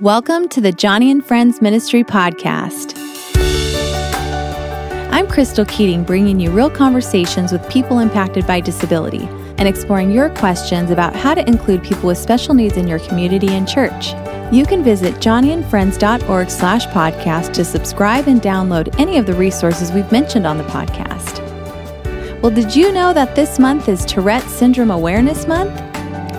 Welcome to the Joni and Friends Ministry Podcast. I'm Crystal Keating, bringing you real conversations with people impacted by disability and exploring your questions about how to include people with special needs in your community and church. You can visit joniandfriends.org slash podcast to subscribe and download any of the resources we've mentioned on the podcast. Well, did you know that this month is Tourette Syndrome Awareness Month?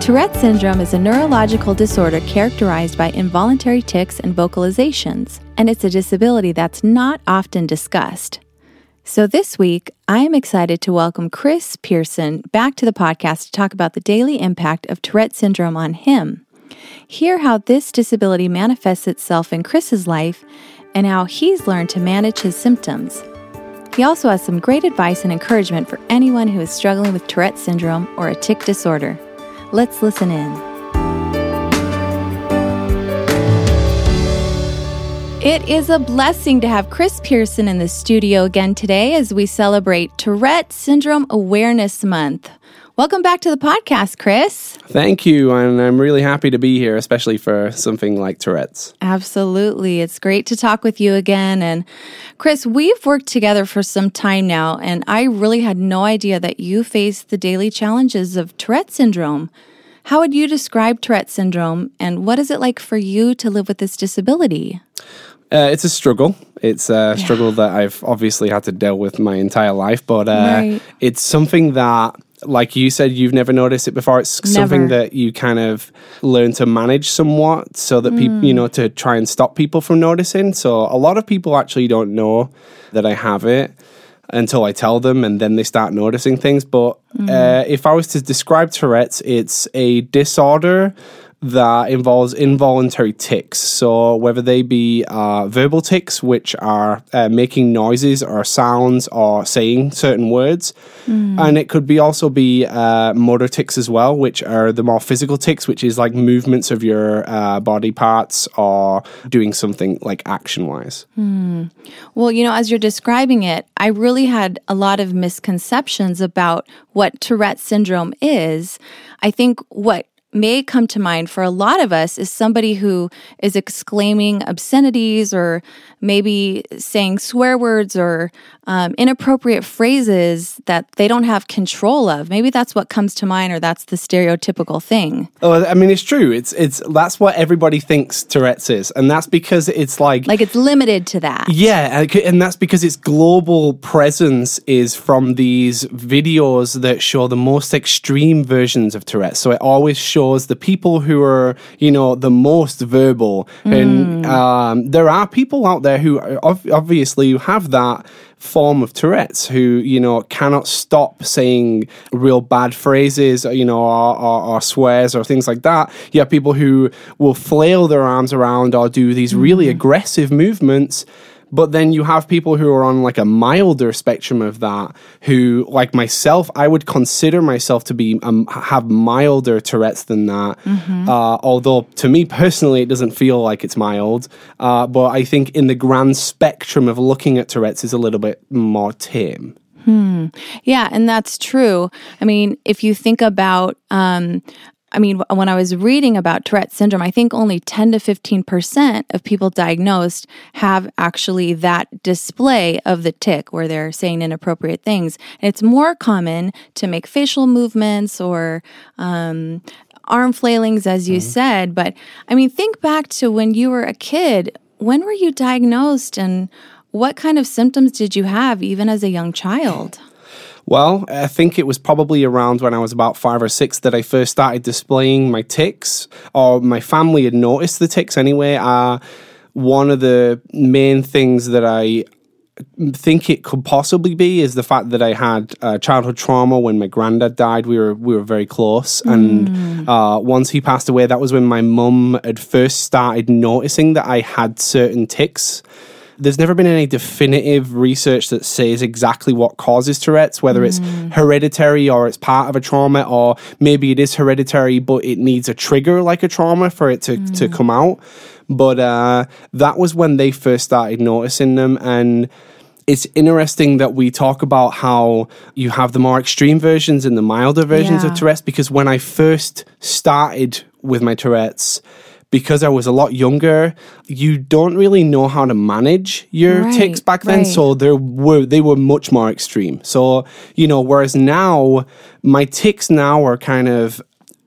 Tourette syndrome is a neurological disorder characterized by involuntary tics and vocalizations, and it's a disability that's not often discussed. So this week, I am excited to welcome Chris Pearson back to the podcast to talk about the daily impact of Tourette syndrome on him. Hear how this disability manifests itself in Chris's life and how he's learned to manage his symptoms. He also has some great advice and encouragement for anyone who is struggling with Tourette syndrome or a tic disorder. Let's listen in. It is a blessing to have Chris Pearson in the studio again today as we celebrate Tourette Syndrome Awareness Month. Welcome back to the podcast, Chris. Thank you. And I'm really happy to be here, especially for something like Tourette's. Absolutely. It's great to talk with you again. And Chris, we've worked together for some time now, and I really had no idea that you faced the daily challenges of Tourette syndrome. How would you describe Tourette syndrome, and what is it like for you to live with this disability? Uh, it's a struggle. It's a yeah. struggle that I've obviously had to deal with my entire life, but uh, right. it's something that like you said, you've never noticed it before. It's never. something that you kind of learn to manage somewhat so that people, mm. you know, to try and stop people from noticing. So a lot of people actually don't know that I have it until I tell them and then they start noticing things. But mm. uh, if I was to describe Tourette's, it's a disorder that involves involuntary tics. So, whether they be uh, verbal tics, which are uh, making noises or sounds or saying certain words, mm. and it could be also be uh, motor tics as well, which are the more physical tics, which is like movements of your uh, body parts or doing something like action wise. Mm. Well, you know, as you're describing it, I really had a lot of misconceptions about what Tourette syndrome is. I think what may come to mind for a lot of us is somebody who is exclaiming obscenities or maybe saying swear words or um, inappropriate phrases that they don't have control of. Maybe that's what comes to mind, or that's the stereotypical thing. Oh, I mean, it's true. It's it's that's what everybody thinks Tourette's is, and that's because it's like like it's limited to that. Yeah, and that's because its global presence is from these videos that show the most extreme versions of Tourette's. So it always shows shows the people who are, you know, the most verbal. Mm. And um, there are people out there who obviously have that form of Tourette's who, you know, cannot stop saying real bad phrases, you know, or, or, or, swears or things like that. You have people who will flail their arms around or do these really mm. aggressive movements but then you have people who are on like a milder spectrum of that, who, like myself, I would consider myself to be um, have milder Tourette's than that. Mm-hmm. Uh, although to me personally, it doesn't feel like it's mild. Uh, but I think in the grand spectrum of looking at Tourette's is a little bit more tame. Hmm. Yeah, and that's true. I mean, if you think about um, I mean, when I was reading about Tourette syndrome, I think only 10 to 15% of people diagnosed have actually that display of the tic where they're saying inappropriate things. And it's more common to make facial movements or um, arm flailings, as you mm-hmm. said. But I mean, think back to when you were a kid. When were you diagnosed and what kind of symptoms did you have even as a young child? Well, I think it was probably around when I was about five or six that I first started displaying my tics, or my family had noticed the tics anyway. Uh, one of the main things that I think it could possibly be is the fact that I had uh, childhood trauma when my granddad died. We were we were very close, mm. and uh, once he passed away, that was when my mum had first started noticing that I had certain tics there's never been any definitive research that says exactly what causes Tourette's, whether mm. it's hereditary or it's part of a trauma, or maybe it is hereditary, but it needs a trigger like a trauma for it to, mm. to come out. But uh, that was when they first started noticing them. And it's interesting that we talk about how you have the more extreme versions and the milder versions yeah. of Tourette's because when I first started with my Tourette's, because I was a lot younger, you don't really know how to manage your Right, tics back then. right. So there were they were much more extreme. So you know, whereas now my tics now are kind of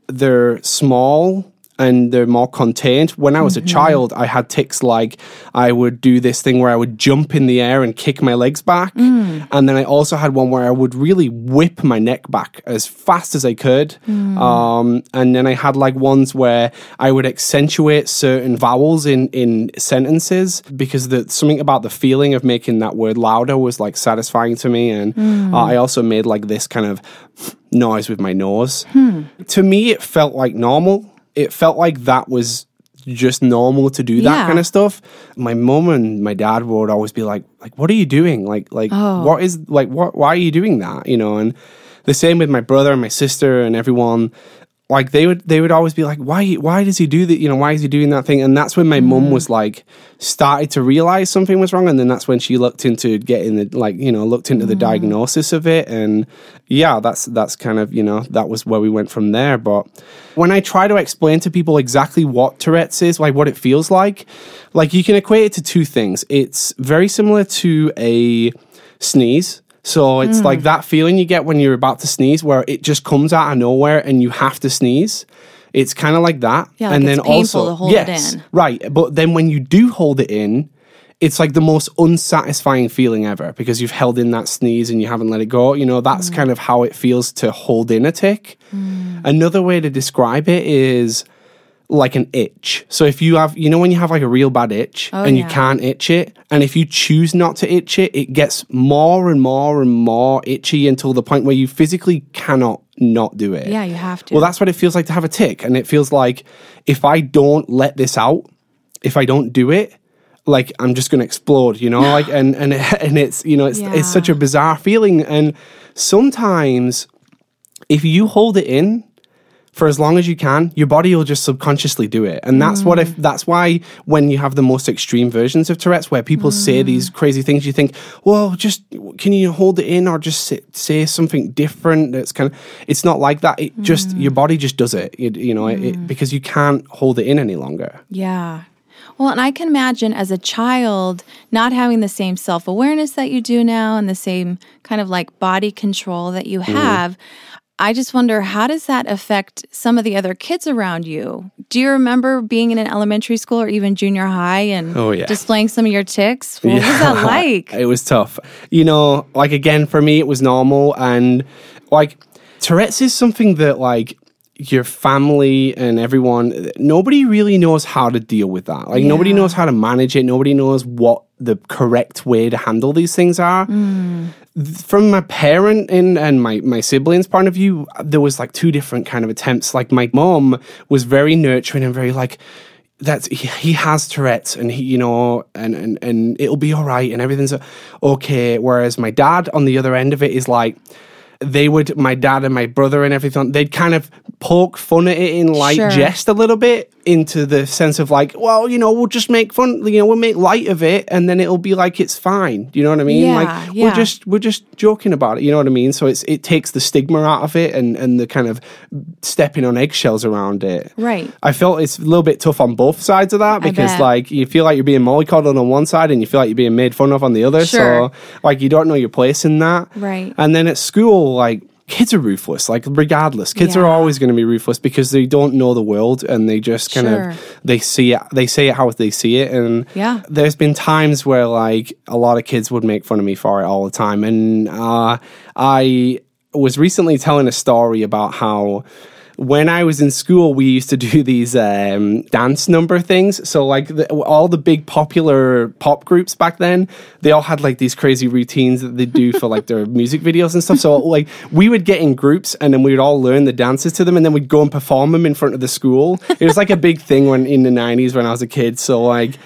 they're small and they're more contained. When I was Mm-hmm. a child, I had tics like I would do this thing where I would jump in the air and kick my legs back. Mm. And then I also had one where I would really whip my neck back as fast as I could. Mm. Um, and then I had like ones where I would accentuate certain vowels in, in sentences because the, something about the feeling of making that word louder was like satisfying to me. And Mm. uh, I also made like this kind of noise with my nose. Hmm. To me, it felt like normal. It felt like that was just normal to do that Yeah. kind of stuff. My mom and my dad would always be like, like, what are you doing? Like, like, Oh. what is like, what? Why are you doing that? You know, and the same with my brother and my sister and everyone. Like they would, they would always be like, "Why? Why does he do that? You know, why is he doing that thing?" And that's when my mum mm. was like, started to realize something was wrong, and then that's when she looked into getting the like, you know, looked into the mm. diagnosis of it, and yeah, that's that's kind of you know that was where we went from there. But when I try to explain to people exactly what Tourette's is, like what it feels like, like you can equate it to two things. It's very similar to a sneeze. So it's Hmm. like that feeling you get when you're about to sneeze, where it just comes out of nowhere and you have to sneeze. It's kind of like that. Yeah, like it's painful to hold it in. Right. But then when you do hold it in, it's like the most unsatisfying feeling ever because you've held in that sneeze and you haven't let it go. You know, that's Mm. kind of how it feels to hold in a tic. Another way to describe it is like an itch. So if you have, you know, when you have like a real bad itch Oh, and you can't itch it, and if you choose not to itch it, it gets more and more and more itchy until the point where you physically cannot not do it. Yeah, you have to. Well, that's what it feels like to have a tic. And it feels like if I don't let this out, if I don't do it, like I'm just going to explode, you know, like, and, and, and it's, you know, it's, Yeah. it's such a bizarre feeling. And sometimes if you hold it in, for as long as you can, your body will just subconsciously do it. And that's what Mm. if that's why when you have the most extreme versions of Tourette's where people say Mm. these crazy things, you think, well, just can you hold it in or just say, say something different? That's kind of it's not like that. It just Mm. your body just does it. it you know, it, it, because you can't hold it in any longer. Yeah. Well, and I can imagine as a child not having the same self awareness that you do now and the same kind of like body control that you have. I just wonder how does that affect some of the other kids around you? Do you remember being in an elementary school or even junior high and Oh, yeah. displaying some of your tics? What was that like? it was tough. You know, like again, for me, it was normal. And like Tourette's is something that, like, your family and everyone, nobody really knows how to deal with that. Like, nobody knows how to manage it. Nobody knows what the correct way to handle these things are. Hmm. Th- From my parent and, and my, my siblings' point of view, there was like two different kind of attempts. Like, my mom was very nurturing and very like, that's he, he has Tourette's and he you know and, and and it'll be all right and everything's okay. Whereas my dad on the other end of it is like they would my dad and my brother and everything they'd kind of poke fun at it in light Sure. jest a little bit into the sense of like well you know we'll just make fun you know we'll make light of it and then it'll be like it's fine Do you know what i mean Yeah, like yeah. we're just we're just joking about it you know what i mean so it's it takes the stigma out of it and and the kind of stepping on eggshells around it Right. I felt it's a little bit tough on both sides of that because like you feel like you're being mollycoddled on one side and you feel like you're being made fun of on the other. Sure. So like you don't know your place in that. Right. And then at school, like kids are ruthless. Like regardless, kids are always going to be ruthless because they don't know the world and they just kind Sure. of they see it. They say it how they see it. And Yeah. there's been times where like a lot of kids would make fun of me for it all the time. And uh, I was recently telling a story about how when I was in school, we used to do these um, dance number things. So, like the, all the big popular pop groups back then, they all had like these crazy routines that they do for like their music videos and stuff. So, like we would get in groups and then we would all learn the dances to them, and then we'd go and perform them in front of the school. It was like a big thing when in the '90s when I was a kid. So, like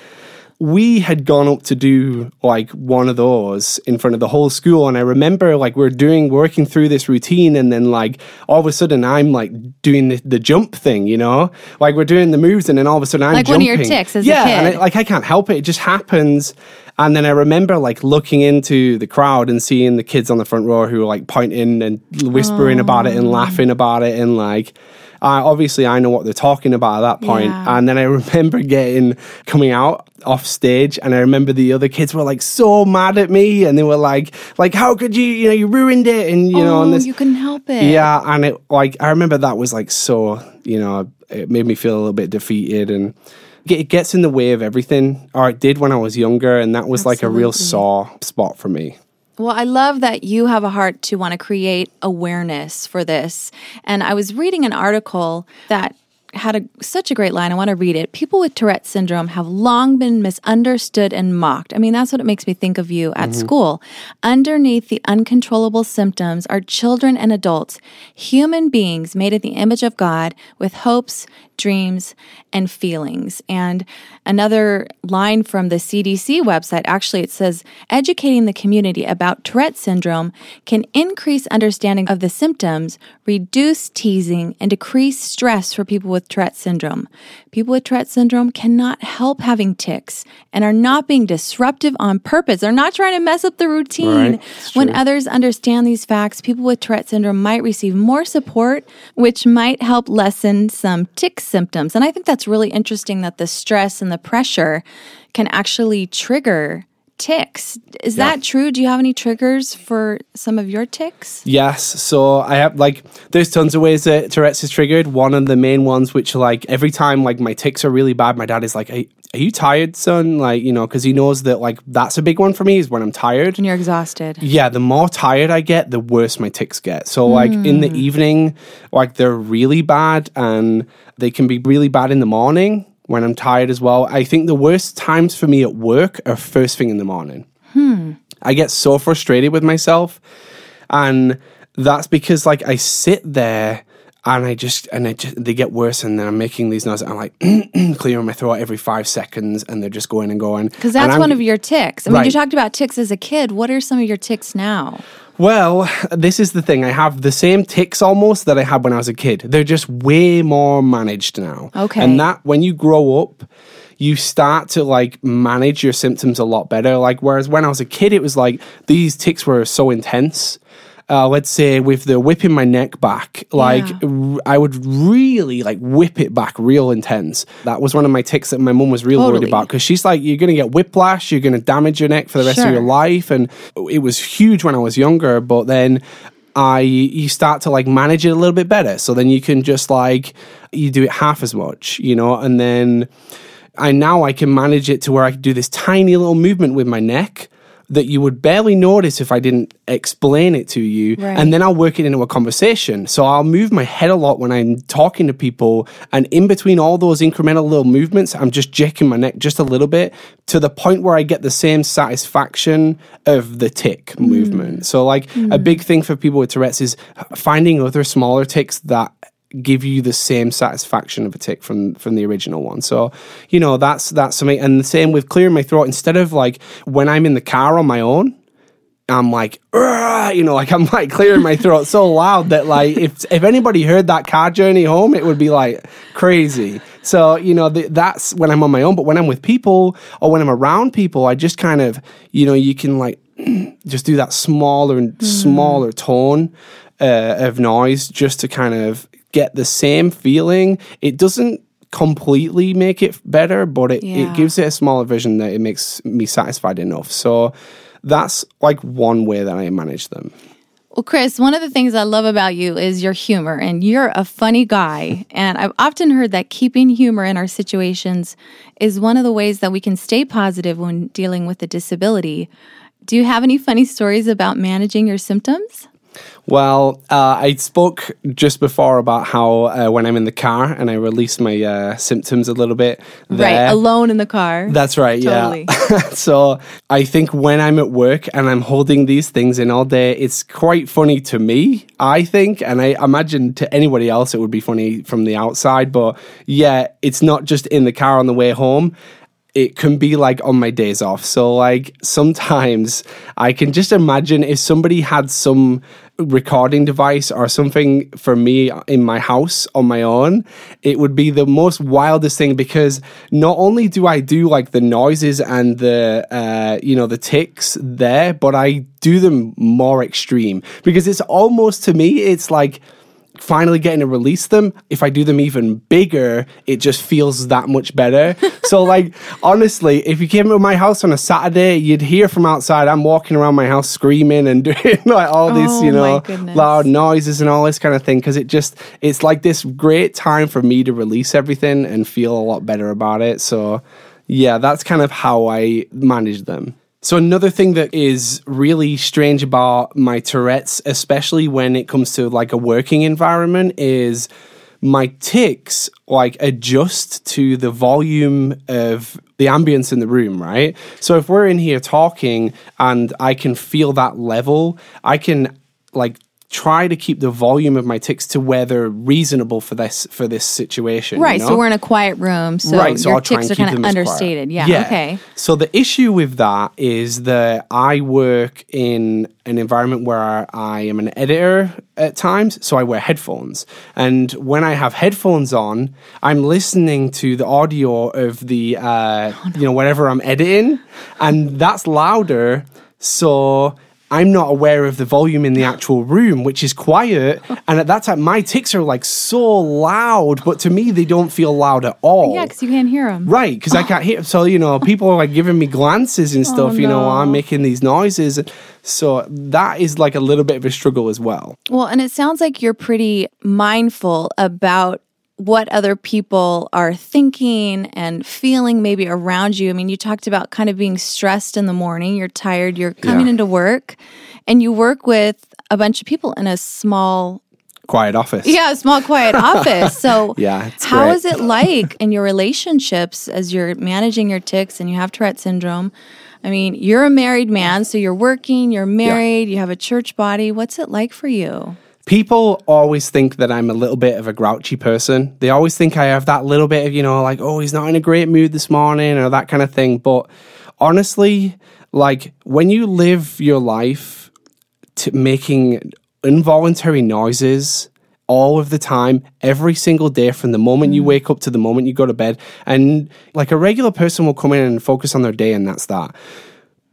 we had gone up to do like one of those in front of the whole school and i remember like we're doing working through this routine and then like all of a sudden i'm like doing the, the jump thing you know like we're doing the moves and then all of a sudden i'm Like one of your jumping. tics as a yeah and kid. I, like i can't help it it just happens and then i remember like looking into the crowd and seeing the kids on the front row who were like pointing and whispering about it and oh. laughing about it and like uh, obviously I know what they're talking about at that point. Yeah. And then I remember getting coming out off stage and I remember the other kids were like so mad at me and they were like like how could you you know you ruined it and you know oh, and this you couldn't help it. yeah and it like I remember that was like so you know it made me feel a little bit defeated and it gets in the way of everything or it did when I was younger and that was like a real sore spot for me Well, I love that you have a heart to want to create awareness for this. And I was reading an article that had a, such a great line. I want to read it. People with Tourette syndrome have long been misunderstood and mocked. I mean, that's what it makes me think of you at mm-hmm. school. Underneath the uncontrollable symptoms are children and adults, human beings made in the image of God with hopes, dreams, and feelings. And another line from the CDC website actually it says educating the community about Tourette syndrome can increase understanding of the symptoms, reduce teasing, and decrease stress for people with Tourette syndrome. People with Tourette syndrome cannot help having tics and are not being disruptive on purpose. They're not trying to mess up the routine. Right, When others understand these facts, people with Tourette syndrome might receive more support, which might help lessen some tic symptoms. And I think that's really interesting that the stress and the pressure can actually trigger tics. Is that true? Do you have any triggers for some of your tics? Yes. So I have like there's tons of ways that Tourette's is triggered. One of the main ones, which like every time like my tics are really bad, my dad is like, "Are, are you tired, son?" Like you know, because he knows that like that's a big one for me is when I'm tired. When you're exhausted. Yeah, the more tired I get, the worse my tics get. So like in the hmm. evening, like they're really bad and they can be really bad in the morning when I'm tired as well. I think the worst times for me at work are first thing in the morning. Hmm. I get so frustrated with myself and that's because like I sit there and I just and I just they get worse and then I'm making these noises. I'm like clearing my throat every five seconds and they're just going and going. Because that's one of your tics. I mean, you talked about tics as a kid. What are some of your tics now? Well, this is the thing. I have the same tics almost that I had when I was a kid. They're just way more managed now. Okay. And that when you grow up, you start to like manage your symptoms a lot better. Like whereas when I was a kid, it was like these tics were so intense. Uh, let's say with the whipping my neck back, like Yeah. r- I would really like whip it back real intense. That was one of my tics that my mum was real Totally. worried about because she's like, you're going to get whiplash, you're going to damage your neck for the rest of your life. And it was huge when I was younger, but then I you start to like manage it a little bit better. So then you can just like you do it half as much, you know, and then I now I can manage it to where I can do this tiny little movement with my neck that you would barely notice if I didn't explain it to you. Right. And then I'll work it into a conversation. So I'll move my head a lot when I'm talking to people. And in between all those incremental little movements, I'm just jacking my neck just a little bit to the point where I get the same satisfaction of the tic Hmm. movement. So, like, a big thing for people with Tourette's is finding other smaller tics that give you the same satisfaction of a tic from from the original one. So, you know, that's that's something and the same with clearing my throat instead of like when I'm in the car on my own, I'm like, you know, like I'm like clearing my throat so loud that like if if anybody heard that car journey home, it would be like crazy. So you know th- that's when I'm on my own. But when I'm with people or when I'm around people, I just kind of you know you can like just do that smaller and smaller tone uh, of noise just to kind of get the same feeling. It doesn't completely make it better, but it, Yeah. it gives it a smaller version that it makes me satisfied enough. So that's like one way that I manage them. Well, Chris, one of the things I love about you is your humor, and you're a funny guy. And I've often heard that keeping humor in our situations is one of the ways that we can stay positive when dealing with a disability. Do you have any funny stories about managing your symptoms? Well, uh, I spoke just before about how uh, when I'm in the car and I release my uh, symptoms a little bit. Right, alone in the car. That's right, Totally. yeah. so I think when I'm at work and I'm holding these things in all day, it's quite funny to me, I think. And I imagine to anybody else it would be funny from the outside. But yeah, it's not just in the car on the way home. It can be like on my days off. So, like, sometimes I can just imagine if somebody had some recording device or something for me in my house on my own, it would be the most wildest thing because not only do I do like the noises and the uh, you know the tics there, but I do them more extreme because it's almost to me it's like finally getting to release them, if I do them even bigger, it just feels that much better. so, like, honestly, if you came to my house on a Saturday, you'd hear from outside. I'm walking around my house screaming and doing like all these, Oh, you know, loud noises and all this kind of thing. Cause it just, it's like this great time for me to release everything and feel a lot better about it. So, yeah, that's kind of how I manage them. So another thing that is really strange about my Tourette's, especially when it comes to like a working environment, is my tics like adjust to the volume of the ambience in the room, right? So if we're in here talking and I can feel that level, I can like try to keep the volume of my tics to where they're reasonable for this for this situation. you Right. So we're in a quiet room. So right, so your I'll tics are kind of them as quiet. understated. Yeah, Okay. So the issue with that is that I work in an environment where I am an editor at times, so I wear headphones. And when I have headphones on, I'm listening to the audio of the uh, Oh, you know whatever I'm editing, and that's louder. So I'm not aware of the volume in the actual room, which is quiet. And at that time, my tics are like so loud, but to me, they don't feel loud at all. Yeah, because you can't hear them. Right, because I can't hear. So you know, people are like giving me glances and oh, stuff. You know, Oh, no. while I'm making these noises. So that is like a little bit of a struggle as well. Well, and it sounds like you're pretty mindful about what other people are thinking and feeling maybe around you. I mean, you talked about kind of being stressed in the morning, you're tired, you're coming Yeah. into work, and you work with a bunch of people in a small Quiet office. yeah, a small quiet office. So Yeah, how great. is it like in your relationships as you're managing your tics and you have Tourette syndrome? I mean, you're a married man, so you're working, you're married, you have a church body. What's it like for you? People always think that I'm a little bit of a grouchy person. They always think I have that little bit of, you know, like, oh, he's not in a great mood this morning or that kind of thing. But honestly, like when you live your life to making involuntary noises all of the time, every single day, from the moment you mm. wake up to the moment you go to bed, and like a regular person will come in and focus on their day, and that's that.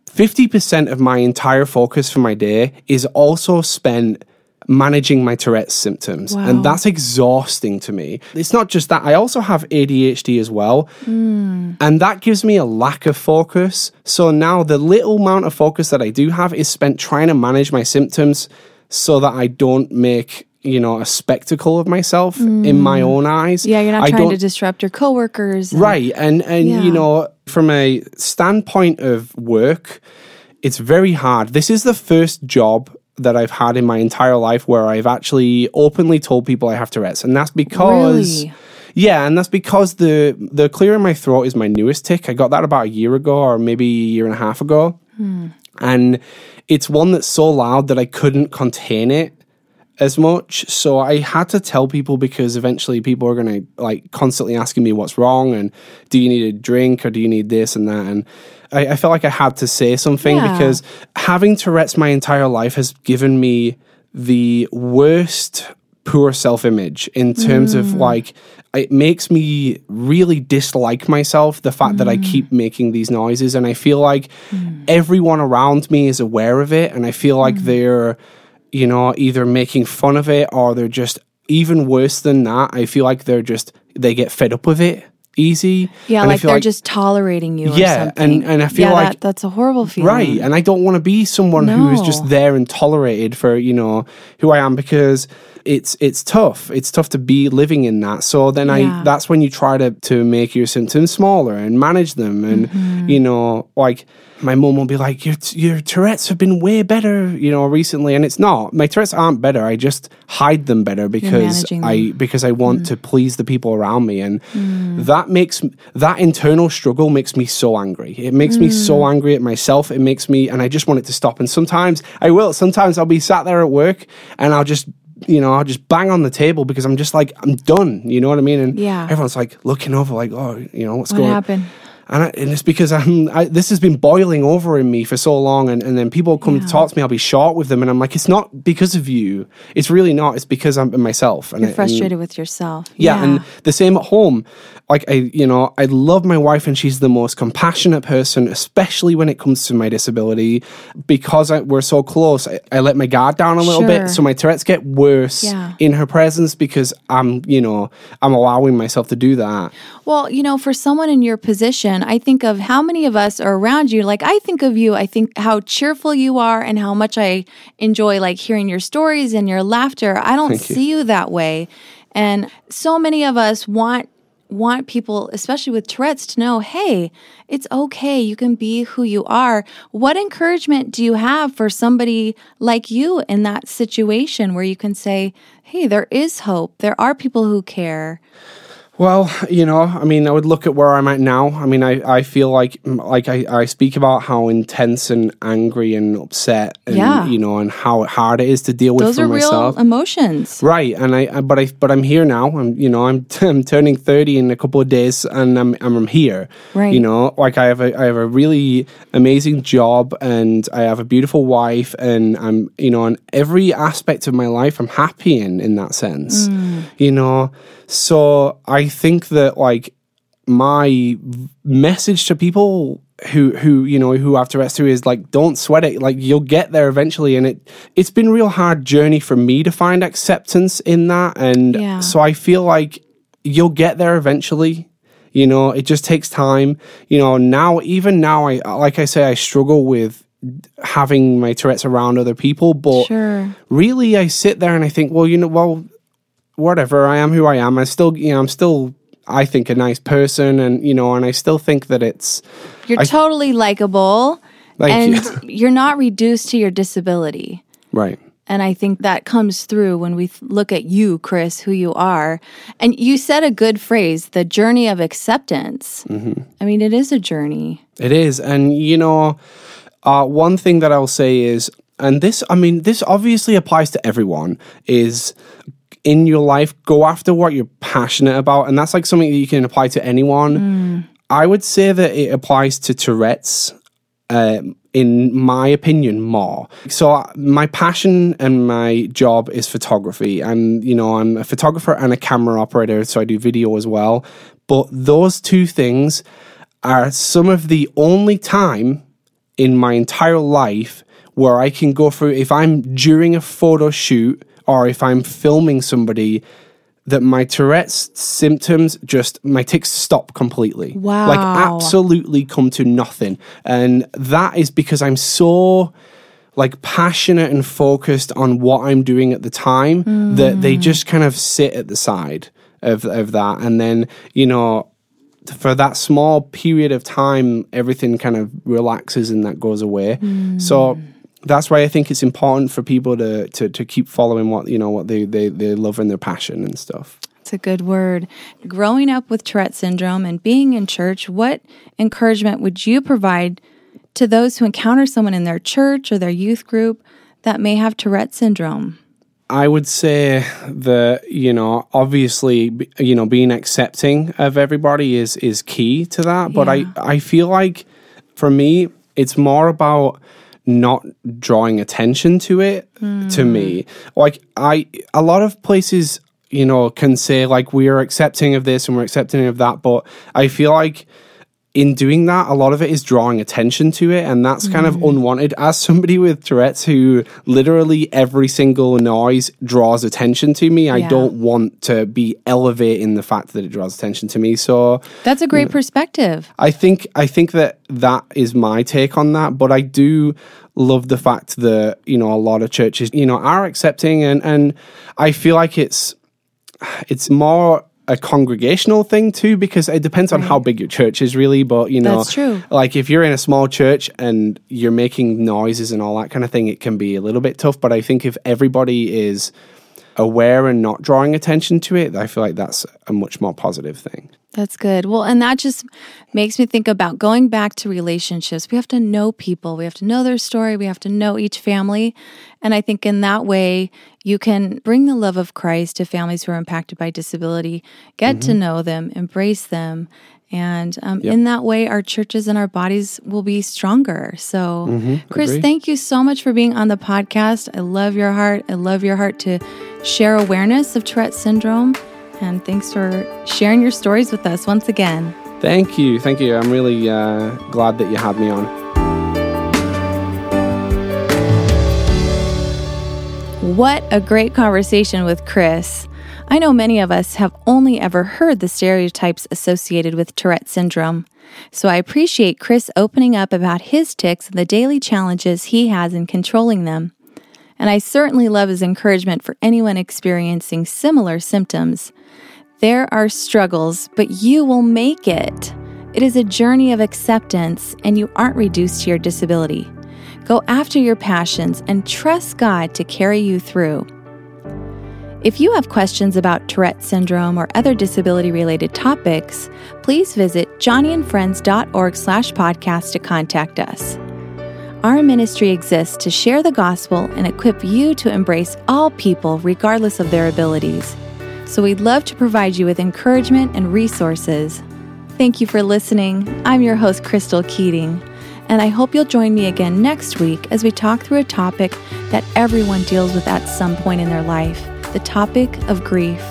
50% of my entire focus for my day is also spent managing my Tourette's symptoms. Wow. And that's exhausting to me. It's not just that, I also have ADHD as well. Hmm. And that gives me a lack of focus. So now the little amount of focus that I do have is spent trying to manage my symptoms so that I don't make. You know, a spectacle of myself in hmm. my own eyes. Yeah, you're not I trying to disrupt your coworkers. and- Right. And and Yeah. you know, from a standpoint of work, it's very hard. This is the first job that I've had in my entire life where I've actually openly told people I have Tourette's. And that's because Really? Yeah, and that's because the the clear in my throat is my newest tic. I got that about a year ago or maybe a year and a half ago. Hmm. And it's one that's so loud that I couldn't contain it as much. So I had to tell people because eventually people are going to like constantly asking me what's wrong and do you need a drink or do you need this and that. And I, I felt like I had to say something Yeah. because having Tourette's my entire life has given me the worst poor self image in terms of mm. like, it makes me really dislike myself the fact that I mm. keep making these noises and I feel like mm. everyone around me is aware of it and I feel like they're you know, either making fun of it or they're just even worse than that. I feel like they're just they get fed up with it easy. Yeah, And like they're just tolerating you. or Yeah, and- and I feel yeah, like- that, that's a horrible feeling. right. And I don't want to be someone who is just there and tolerated for you know who I am because it's it's tough. It's tough to be living in that. So then Yeah. I that's when you try to to make your symptoms smaller and manage them and Mm-hmm. you know like my mum will be like your your Tourette's have been way better you know recently and it's not my Tourette's aren't better I just hide them better because managing I because I want Mm. to please the people around me and that makes that internal struggle makes me so angry it makes me so Mm. angry at myself it makes me and I just want it to stop and sometimes I will sometimes I'll be sat there at work and I'll just you know, I'll just bang on the table because I'm just like, I'm done. You know what I mean? And Yeah. everyone's like looking over, like, oh, you know, what's What going happened? And, I, and it's because I'm I, this has been boiling over in me for so long, and, and then people come to talk to me, I'll be short with them, and I'm like, it's not because of you, it's really not. It's because I'm myself. And You're frustrated and, with yourself. yeah, and the same at home. Like I, you know, I love my wife, and she's the most compassionate person, especially when it comes to my disability, because I, we're so close. I, I let my guard down a little Sure. bit, so my Tourette's get worse Yeah. in her presence because I'm, you know, I'm allowing myself to do that. Well, you know, for someone in your position, I think of how many of us are around you. Like, I think of you, I think how cheerful you are and how much I enjoy like hearing your stories and your laughter. I don't Thank you. see you that way. And so many of us want want people especially with Tourette's to know, "Hey, it's okay. You can be who you are." What encouragement do you have for somebody like you in that situation where you can say, "Hey, there is hope. There are people who care." Well, you know, I mean, I would look at where I'm at now. I mean, I, I feel like like I, I speak about how intense and angry and upset, and Yeah. you know, and how hard it is to deal with Those are myself. real emotions. Right, and I, I- but I, but I'm here now. I'm, you know, I'm, I'm turning thirty in a couple of days, and I'm, I'm here. Right. You know, like I have a, I have a really amazing job, and I have a beautiful wife, and I'm, you know, in every aspect of my life, I'm happy in, in that sense. Mm. You know, so I think that like my message to people who who you know who have Tourette's too is like don't sweat it. Like you'll get there eventually. And it it's been a real hard journey for me to find acceptance in that. And Yeah. so I feel like you'll get there eventually. You know it just takes time. You know now even now I like I say I struggle with having my Tourette's around other people. But Sure. really I sit there and I think, well, you know, well, whatever, I am who I am. I still, you know, I'm still, I think, a nice person, and you know, and I still think that it's You're I- totally likable and you. you're not reduced to your disability. right. And I think that comes through when we th- look at you, Chris, who you are. And you said a good phrase the journey of acceptance. Mm-hmm. I mean, it is a journey. It is, and you know, uh, one thing that I'll say is, and this, I mean, this obviously applies to everyone. Is in your life, go after what you're passionate about, and that's like something that you can apply to anyone. I would say that it applies to Tourette's. Um, in my opinion, more. So uh, my passion and my job is photography. I'm, you know, I'm a photographer and a camera operator, so I do video as well. But those two things are some of the only time in my entire life where I can go through if I'm during a photo shoot or if I'm filming somebody that my Tourette's symptoms just my tics stop completely. Wow. Like absolutely come to nothing. And that is because I'm so like passionate and focused on what I'm doing at the time that they mm. just kind of sit at the side of of that and then, you know, for that small period of time, everything kind of relaxes and that goes away. So mm. That's why I think it's important for people to, to, to keep following what you know what they, they, they love and their passion and stuff. It's a good word. Growing up with Tourette syndrome and being in church, what encouragement would you provide to those who encounter someone in their church or their youth group that may have Tourette syndrome? I would say that you know, obviously, you know, being accepting of everybody is is key to that. But Yeah. I I feel like for me, it's more about not drawing attention to it. To me, hmm. like I a lot of places, you know, can say like we are accepting of this and we're accepting of that, but I feel like in doing that, a lot of it is drawing attention to it, and that's kind Mm-hmm. of unwanted. As somebody with Tourette's who literally every single noise draws attention to me, I don't want to be elevating the fact that it draws attention to me. So That's a great perspective. I think I think that that is my take on that. But I do love the fact that you know a lot of churches you know are accepting, and and I feel like it's it's more a congregational thing too because it depends on how big your church is really but you know That's true. like if you're in a small church and you're making noises and all that kind of thing it can be a little bit tough but i think if everybody is aware and not drawing attention to it i feel like that's a much more positive thing That's good. Well, and that just makes me think about going back to relationships. We have to know people, we have to know their story, we have to know each family. And I think in that way, you can bring the love of Christ to families who are impacted by disability, get to mm-hmm. know them, embrace them, And um, yep. in that way, our churches and our bodies will be stronger. So, mm-hmm, Chris, agree. thank you so much for being on the podcast. I love your heart. I love your heart to share awareness of Tourette syndrome. And thanks for sharing your stories with us once again. Thank you. Thank you. I'm really uh, glad that you had me on. What a great conversation with Chris. I know many of us have only ever heard the stereotypes associated with Tourette syndrome, so I appreciate Chris opening up about his tics and the daily challenges he has in controlling them. And I certainly love his encouragement for anyone experiencing similar symptoms. There are struggles, but you will make it. It is a journey of acceptance, and you aren't reduced to your disability. Go after your passions and trust God to carry you through. If you have questions about Tourette syndrome or other disability related topics, please visit joniandfriends.org slash podcast to contact us. Our ministry exists to share the gospel and equip you to embrace all people regardless of their abilities. So we'd love to provide you with encouragement and resources. Thank you for listening. I'm your host, Crystal Keating, and I hope you'll join me again next week as we talk through a topic that everyone deals with at some point in their life the topic of grief.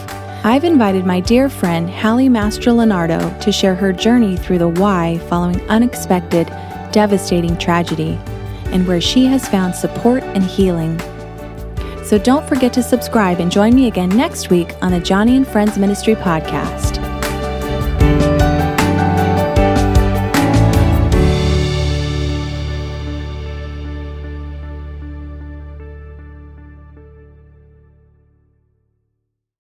I've invited my dear friend Hallie Mastro Leonardo to share her journey through the why following unexpected, devastating tragedy, and where she has found support and healing. So don't forget to subscribe and join me again next week on the Joni and Friends Ministry podcast.